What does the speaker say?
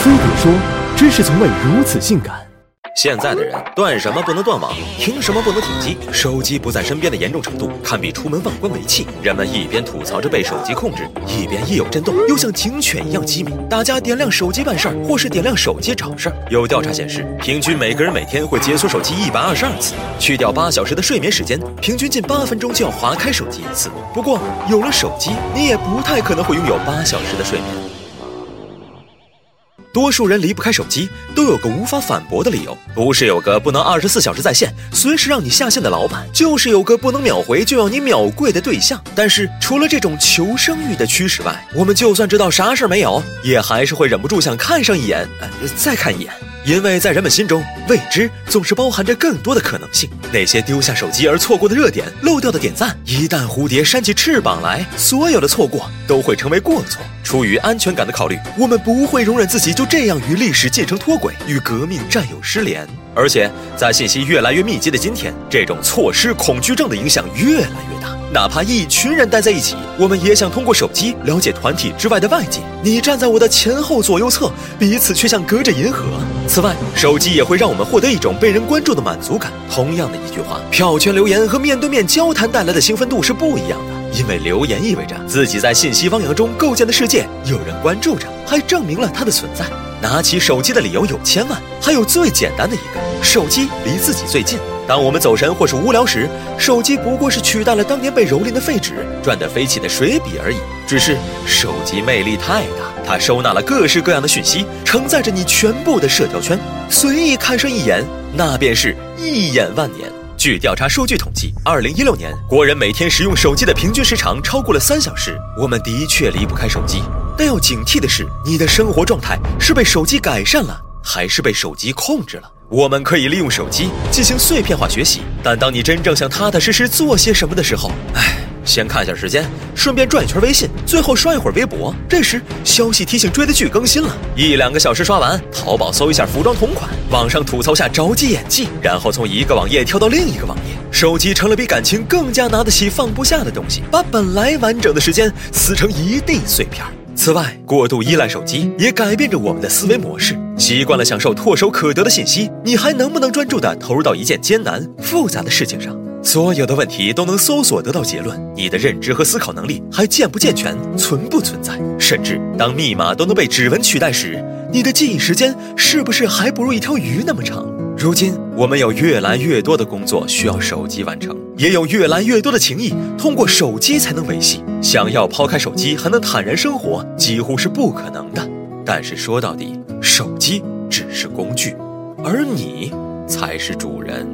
飞碟说：“知识从未如此性感。”现在的人断什么不能断网，停什么不能停机，手机不在身边的严重程度堪比出门忘关煤气。人们一边吐槽着被手机控制，一边一有震动又像警犬一样机敏。大家点亮手机办事儿，或是点亮手机找事儿。有调查显示，平均每个人每天会解锁手机一百二十二次。去掉八小时的睡眠时间，平均近八分钟就要划开手机一次。不过有了手机，你也不太可能会拥有八小时的睡眠。多数人离不开手机，都有个无法反驳的理由，不是有个不能二十四小时在线、随时让你下线的老板，就是有个不能秒回就要你秒跪的对象。但是除了这种求生欲的驱使外，我们就算知道啥事儿没有，也还是会忍不住想看上一眼，呃，再看一眼。因为在人们心中，未知总是包含着更多的可能性。那些丢下手机而错过的热点、漏掉的点赞，一旦蝴蝶扇起翅膀来，所有的错过都会成为过错。出于安全感的考虑，我们不会容忍自己就这样与历史进程脱轨，与革命战友失联。而且，在信息越来越密集的今天，这种错失恐惧症的影响越来越大。哪怕一群人待在一起，我们也想通过手机了解团体之外的外界。你站在我的前后左右侧，彼此却像隔着银河。此外，手机也会让我们获得一种被人关注的满足感。同样的一句话，票圈留言和面对面交谈带来的兴奋度是不一样的。因为留言意味着自己在信息汪洋中构建的世界有人关注着，还证明了它的存在。拿起手机的理由有千万，还有最简单的一个：手机离自己最近。当我们走神或是无聊时，手机不过是取代了当年被蹂躏的废纸、转得飞起的水笔而已。只是手机魅力太大，它收纳了各式各样的讯息，承载着你全部的社交圈，随意看上一眼，那便是一眼万年。据调查数据统计，二零一六年国人每天使用手机的平均时长超过了三小时。我们的确离不开手机，但要警惕的是，你的生活状态是被手机改善了，还是被手机控制了？我们可以利用手机进行碎片化学习，但当你真正想踏踏实实做些什么的时候，唉，先看下时间，顺便转一圈微信，最后刷一会儿微博。这时消息提醒追的剧更新了，一两个小时刷完，淘宝搜一下服装同款，网上吐槽下着急演技，然后从一个网页跳到另一个网页。手机成了比感情更加拿得起放不下的东西，把本来完整的时间撕成一地碎片。此外，过度依赖手机也改变着我们的思维模式。习惯了享受唾手可得的信息，你还能不能专注地投入到一件艰难复杂的事情上？所有的问题都能搜索得到结论，你的认知和思考能力还健不健全，存不存在？甚至当密码都能被指纹取代时，你的记忆时间是不是还不如一条鱼那么长？如今，我们有越来越多的工作需要手机完成，也有越来越多的情谊通过手机才能维系。想要抛开手机还能坦然生活，几乎是不可能的。但是说到底，手机只是工具，而你才是主人。